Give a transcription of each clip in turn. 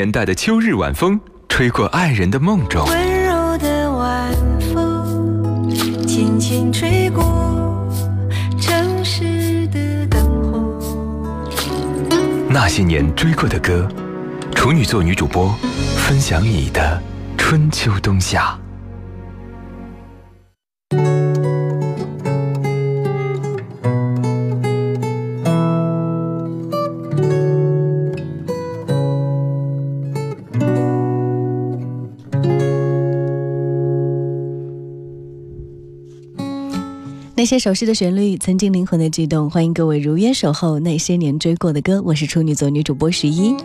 年代的秋日晚风，吹过爱人的梦中。温柔的晚风，轻轻吹过城市的灯火。那些年追过的歌，处女座女主播分享你的春秋冬夏。那些熟悉的旋律，曾经灵魂的悸动，欢迎各位如约守候那些年追过的歌。我是处女座女主播十一。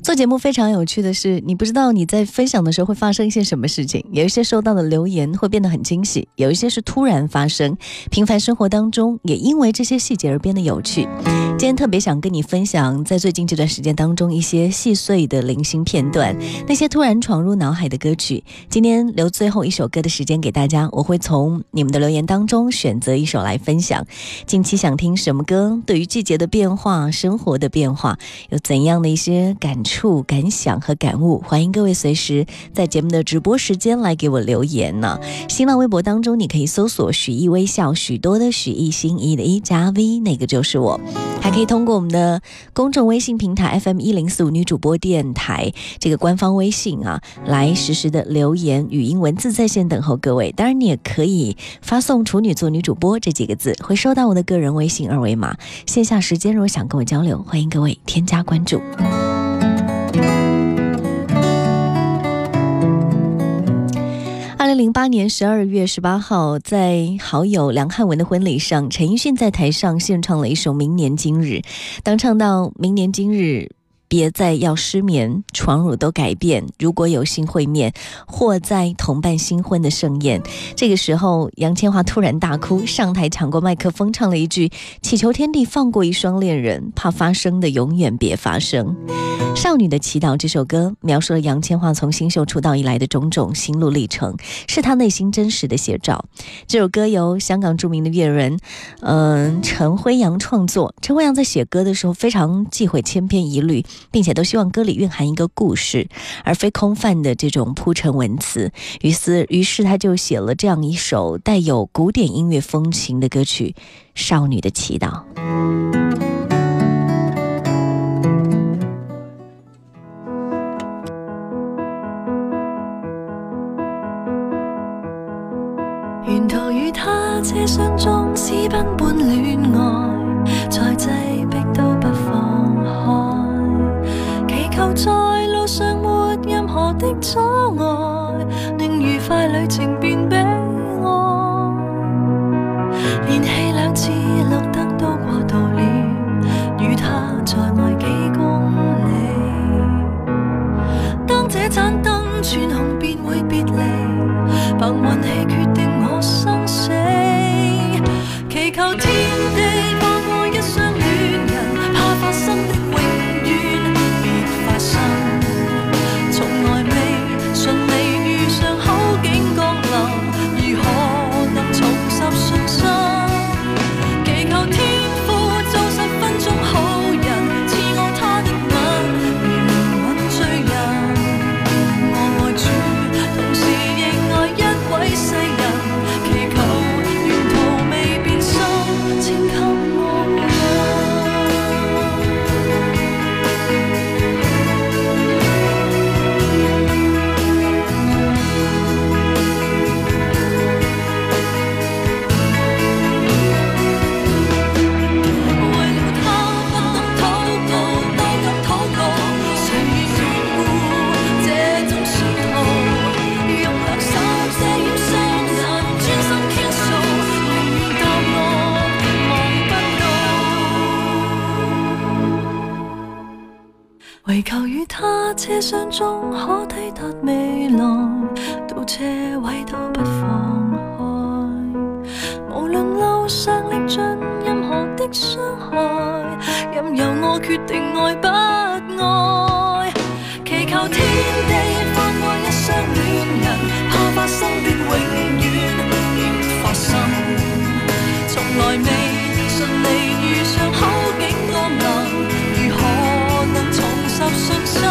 做节目非常有趣的是，你不知道你在分享的时候会发生一些什么事情。有一些收到的留言会变得很惊喜，有一些是突然发生。平凡生活当中，也因为这些细节而变得有趣。今天特别想跟你分享，在最近这段时间当中一些细碎的零星片段，那些突然闯入脑海的歌曲。今天留最后一首歌的时间给大家，我会从你们的留言当中选择一首来分享。近期想听什么歌？对于季节的变化、生活的变化，有怎样的一些感触、感想和感悟？欢迎各位随时在节目的直播时间来给我留言呢。新浪微博当中，你可以搜索“许艺微笑”，许多的许艺心一的一加 V，那个就是我。还可以通过我们的公众微信平台 FM 一零四五女主播电台这个官方微信啊，来实时的留言、语音、文字在线等候各位。当然，你也可以发送“处女座女主播”这几个字，会收到我的个人微信二维码。线下时间如果想跟我交流，欢迎各位添加关注。零零八年十二月十八号，在好友梁汉文的婚礼上，陈奕迅在台上献唱了一首《明年今日》。当唱到“明年今日”。别再要失眠，床褥都改变。如果有幸会面，或在同伴新婚的盛宴。这个时候，杨千嬅突然大哭，上台抢过麦克风，唱了一句：“祈求天地放过一双恋人，怕发生的永远别发生。”《少女的祈祷》这首歌描述了杨千嬅从新秀出道以来的种种心路历程，是她内心真实的写照。这首歌由香港著名的乐人，嗯、陈辉阳创作。陈辉阳在写歌的时候非常忌讳千篇一律，并且都希望歌里蕴含一个故事，而非空泛的这种铺陈文词。于是，于是他就写了这样一首带有古典音乐风情的歌曲《少女的祈祷》。沿途与他车厢中私奔般恋爱，阻碍，令愉快旅程变悲他車廂中可抵達未來，到車位都不放開。無論路上歷盡任何的傷害，任由我決定愛不愛。祈求天地放過一雙戀人，怕发生的永遠要发生，從來未順利遇上好景多能，如何能重拾信心？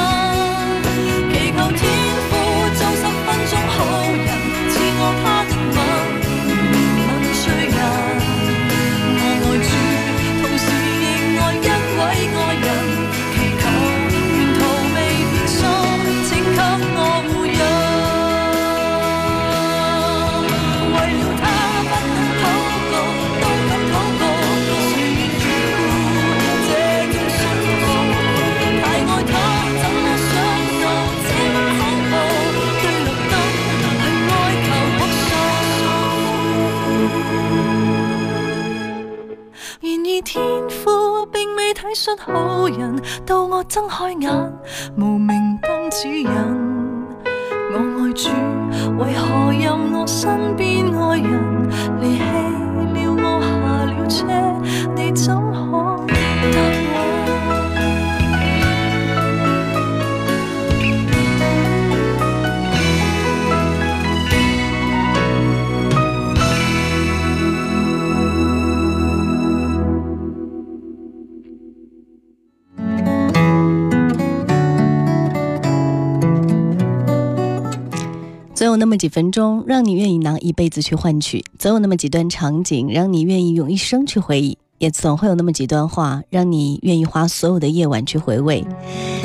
总有那么几分钟，让你愿意拿一辈子去换取；总有那么几段场景，让你愿意用一生去回忆；也总会有那么几段话，让你愿意花所有的夜晚去回味。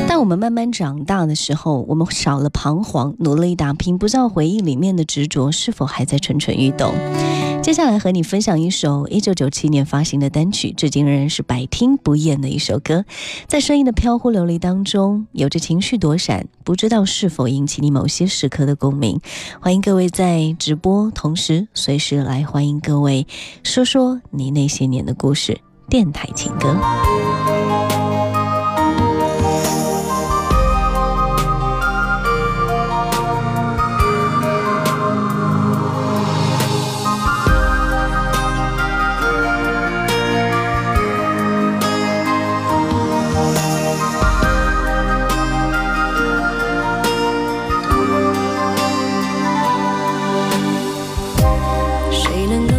但我们慢慢长大的时候，我们少了彷徨，努力打拼，不知道回忆里面的执着是否还在蠢蠢欲动。接下来和你分享一首1997年发行的单曲，至今仍然是百听不厌的一首歌。在声音的飘忽流离当中，有着情绪躲闪，不知道是否引起你某些时刻的共鸣。欢迎各位在直播，同时随时来欢迎各位说说你那些年的故事。电台情歌。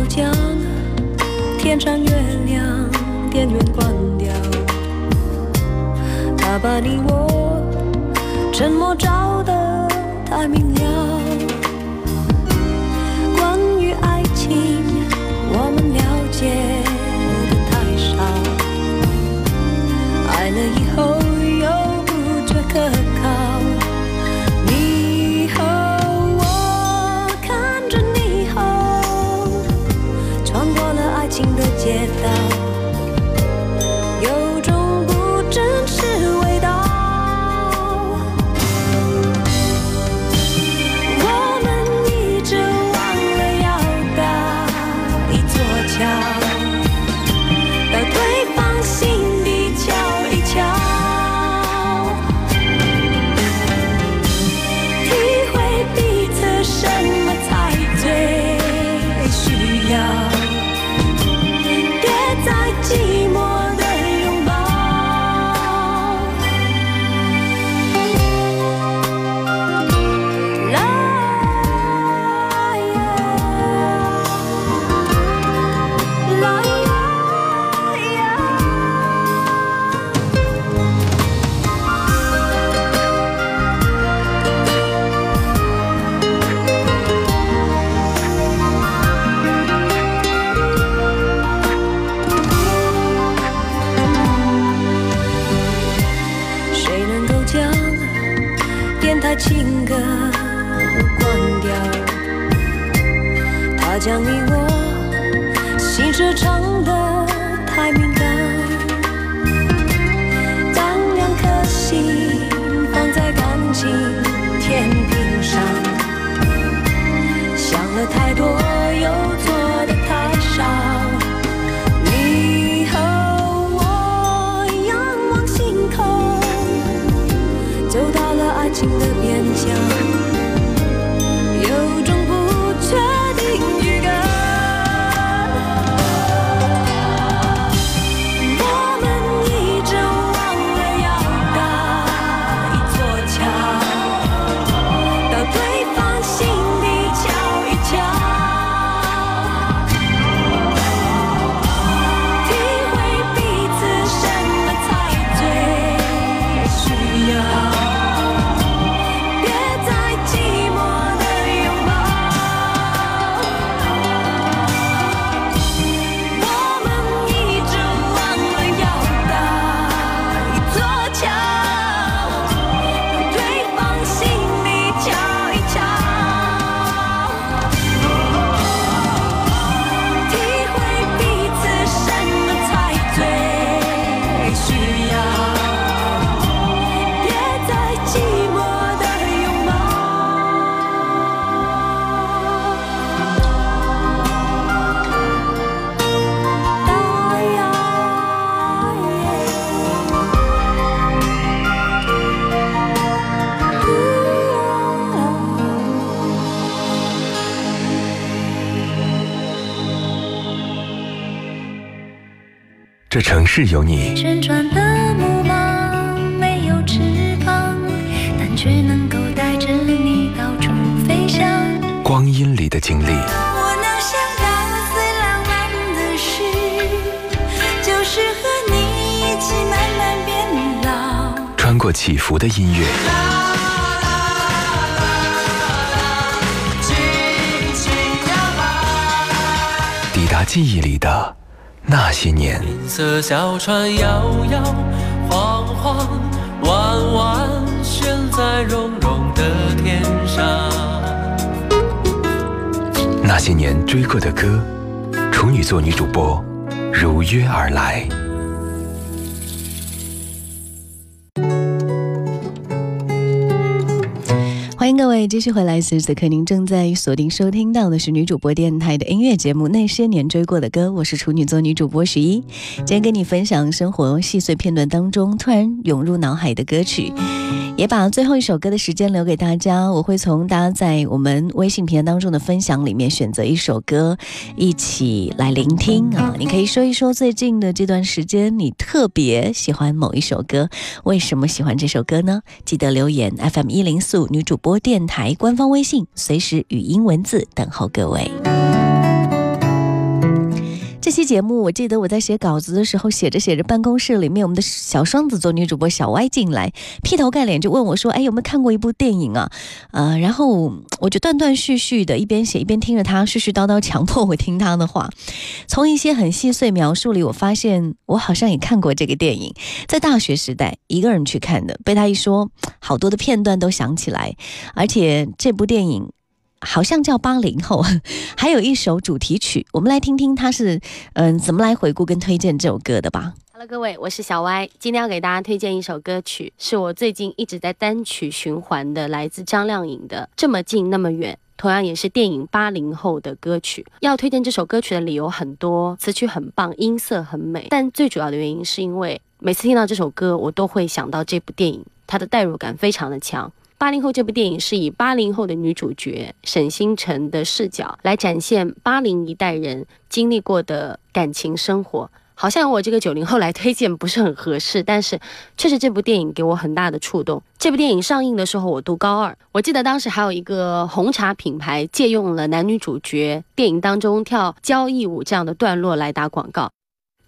将天上月亮电源关掉？他把你我沉默照得太明了。爱情的边疆，有种这城市有你，旋转的木马没有翅膀，但却能够带着你到处飞翔。光阴里的经历，我能想到最浪漫的事，就是和你一起慢慢变老。穿过起伏的音乐，抵达记忆里的那些年。银色小船摇摇晃晃，弯弯悬在绒绒的天上。那些年追过的歌，处女座女主播如约而来。位继续回来，此时此刻您正在锁定收听到的是女主播电台的音乐节目《那些年追过的歌》，我是处女座女主播十一，今天跟你分享生活细碎片段当中突然涌入脑海的歌曲。也把最后一首歌的时间留给大家，我会从大家在我们微信平台当中的分享里面选择一首歌，一起来聆听啊！你可以说一说最近的这段时间你特别喜欢某一首歌，为什么喜欢这首歌呢？记得留言 FM 一零四五女主播电台官方微信，随时语音文字等候各位。这期节目，我记得我在写稿子的时候，写着写着，办公室里面我们的小双子座女主播小歪进来，劈头盖脸就问我说：“哎，有没有看过一部电影啊？”呃，然后我就断断续续的一边写一边听着他絮絮叨叨，强迫我听他的话。从一些很细碎描述里，我发现我好像也看过这个电影，在大学时代一个人去看的，被他一说，好多的片段都想起来，而且这部电影。好像叫八零后，还有一首主题曲，我们来听听他是嗯怎么来回顾跟推荐这首歌的吧。Hello，各位，我是小歪，今天要给大家推荐一首歌曲，是我最近一直在单曲循环的，来自张靓颖的《这么近那么远》。同样也是电影《八零后》的歌曲。要推荐这首歌曲的理由很多，词曲很棒，音色很美，但最主要的原因是因为每次听到这首歌，我都会想到这部电影，它的代入感非常的强。八零后这部电影是以八零后的女主角沈星辰的视角来展现八零一代人经历过的感情生活。好像我这个九零后来推荐不是很合适，但是确实这部电影给我很大的触动。这部电影上映的时候我读高二，我记得当时还有一个红茶品牌借用了男女主角电影当中跳交谊舞这样的段落来打广告。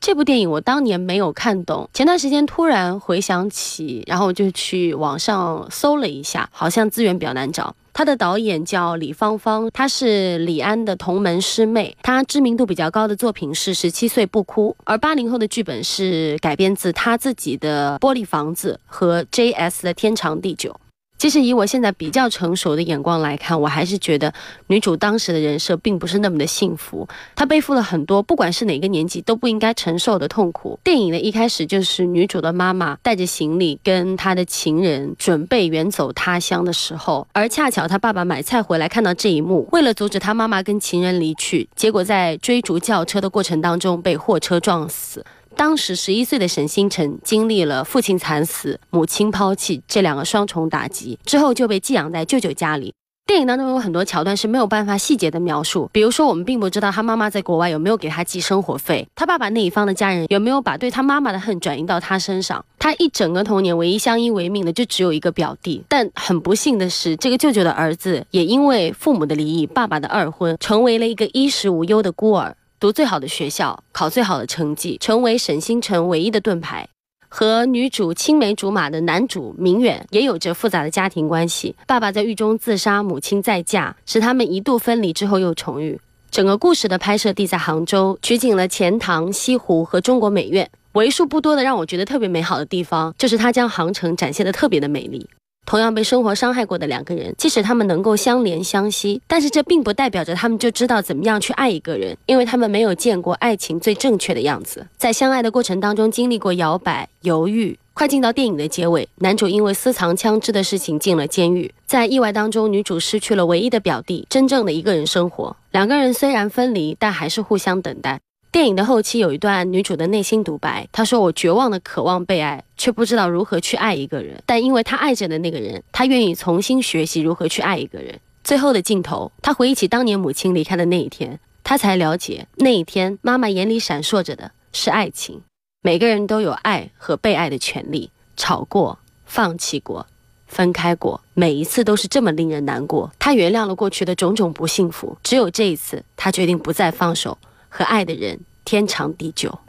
这部电影我当年没有看懂，前段时间突然回想起，然后我就去网上搜了一下，好像资源比较难找。他的导演叫李芳芳，她是李安的同门师妹，她知名度比较高的作品是《十七岁不哭》，而八零后的剧本是改编自她自己的《玻璃房子》和 J.S. 的《天长地久》。其实以我现在比较成熟的眼光来看，我还是觉得女主当时的人设并不是那么的幸福，她背负了很多不管是哪个年纪都不应该承受的痛苦。电影的一开始就是女主的妈妈带着行李跟她的情人准备远走他乡的时候，而恰巧她爸爸买菜回来看到这一幕，为了阻止她妈妈跟情人离去，结果在追逐轿车的过程当中被货车撞死。当时十一岁的沈星辰经历了父亲惨死、母亲抛弃这两个双重打击之后，就被寄养在舅舅家里。电影当中有很多桥段是没有办法细节的描述，比如说我们并不知道他妈妈在国外有没有给他寄生活费，他爸爸那一方的家人有没有把对他妈妈的恨转移到他身上。他一整个童年唯一相依为命的就只有一个表弟，但很不幸的是，这个舅舅的儿子也因为父母的离异、爸爸的二婚，成为了一个衣食无忧的孤儿，读最好的学校，考最好的成绩，成为沈星辰唯一的盾牌。和女主青梅竹马的男主明远也有着复杂的家庭关系。爸爸在狱中自杀，母亲再嫁，使他们一度分离之后又重遇。整个故事的拍摄地在杭州，取景了钱塘、西湖和中国美院。为数不多的让我觉得特别美好的地方，就是它将杭城展现的特别的美丽。同样被生活伤害过的两个人，即使他们能够相怜相惜，但是这并不代表着他们就知道怎么样去爱一个人，因为他们没有见过爱情最正确的样子。在相爱的过程当中，经历过摇摆、犹豫，快进到电影的结尾，男主因为私藏枪支的事情进了监狱。在意外当中，女主失去了唯一的表弟，真正的一个人生活。两个人虽然分离，但还是互相等待。电影的后期有一段女主的内心独白，她说：“我绝望的渴望被爱，却不知道如何去爱一个人。但因为她爱着的那个人，她愿意重新学习如何去爱一个人。”最后的镜头，她回忆起当年母亲离开的那一天，她才了解那一天妈妈眼里闪烁着的是爱情。每个人都有爱和被爱的权利，吵过，放弃过，分开过，每一次都是这么令人难过。她原谅了过去的种种不幸福，只有这一次，她决定不再放手。和爱的人天长地久。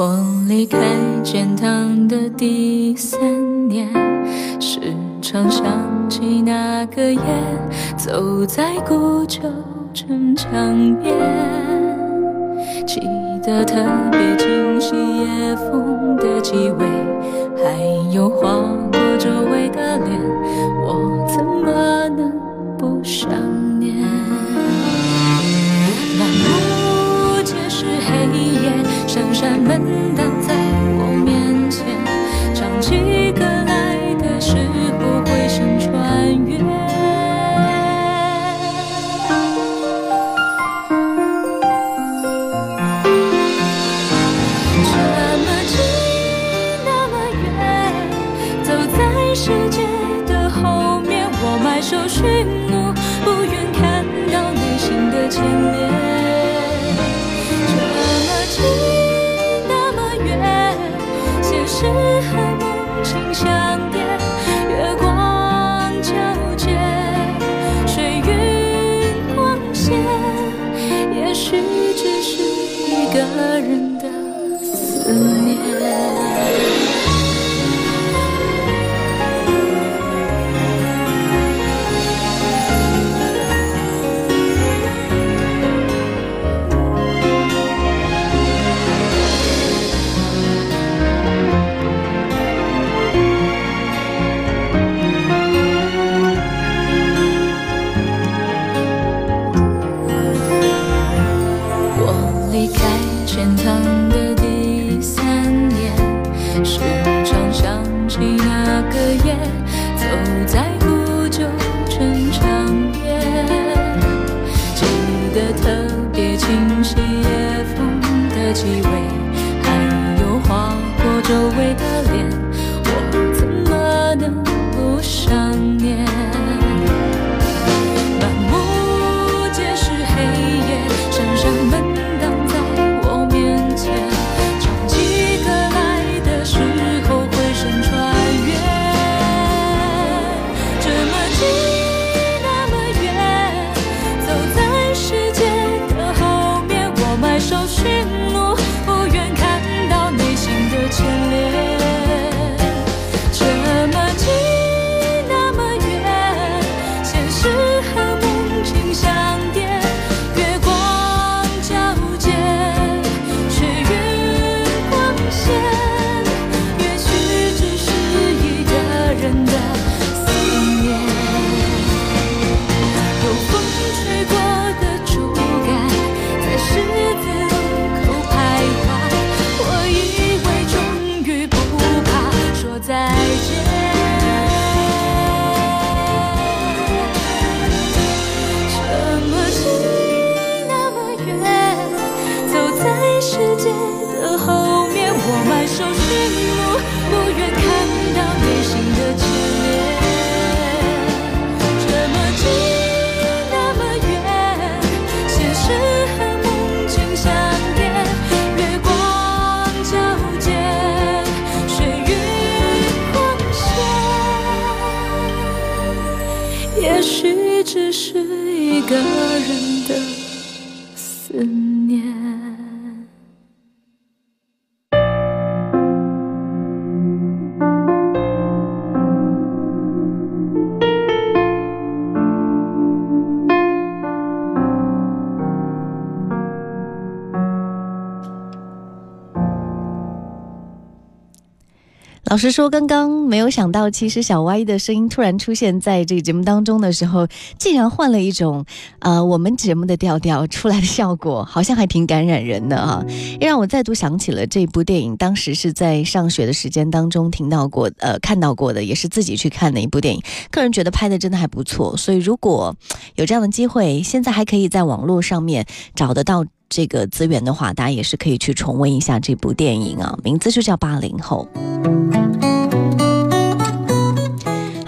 我离开建堂的第三年，时常想起那个夜，走在古旧。城墙边，记得特别清晰夜风的气味，还有划过周围的脸，我怎么能不想念？满目皆是黑夜，扇扇门老实说，刚刚没有想到，其实小歪的声音突然出现在这个节目当中的时候，竟然换了一种呃我们节目的调调出来的效果，好像还挺感染人的哈，也让我再度想起了这部电影，当时是在上学的时间当中听到过呃看到过的，也是自己去看的一部电影，个人觉得拍的真的还不错，所以如果有这样的机会，现在还可以在网络上面找得到。这个资源的话，大家也是可以去重温一下这部电影啊，名字就叫《八零后》。Música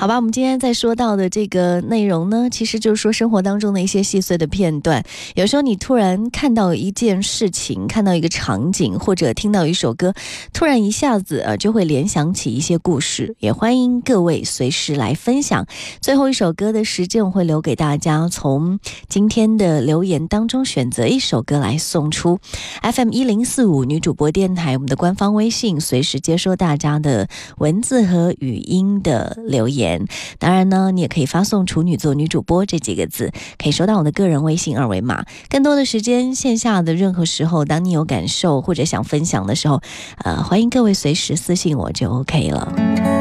好吧，我们今天在说到的这个内容呢，其实就是说生活当中的一些细碎的片段。有时候你突然看到一件事情，看到一个场景，或者听到一首歌，突然一下子呃就会联想起一些故事。也欢迎各位随时来分享。最后一首歌的时间我会留给大家，从今天的留言当中选择一首歌来送出。FM 一零四五女主播电台，我们的官方微信随时接收大家的文字和语音的留言。当然呢，你也可以发送“处女座女主播”这几个字，可以收到我的个人微信二维码。更多的时间，线下的任何时候，当你有感受或者想分享的时候，呃，欢迎各位随时私信我就 OK 了。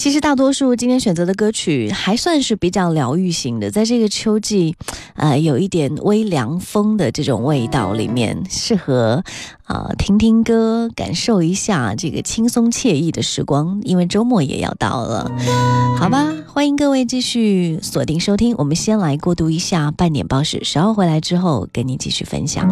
其实大多数今天选择的歌曲还算是比较疗愈型的，在这个秋季，呃，有一点微凉风的这种味道里面，适合啊听听歌，感受一下这个轻松惬意的时光。因为周末也要到了，好吧，欢迎各位继续锁定收听。我们先来过渡一下半点报时，稍后回来之后跟你继续分享。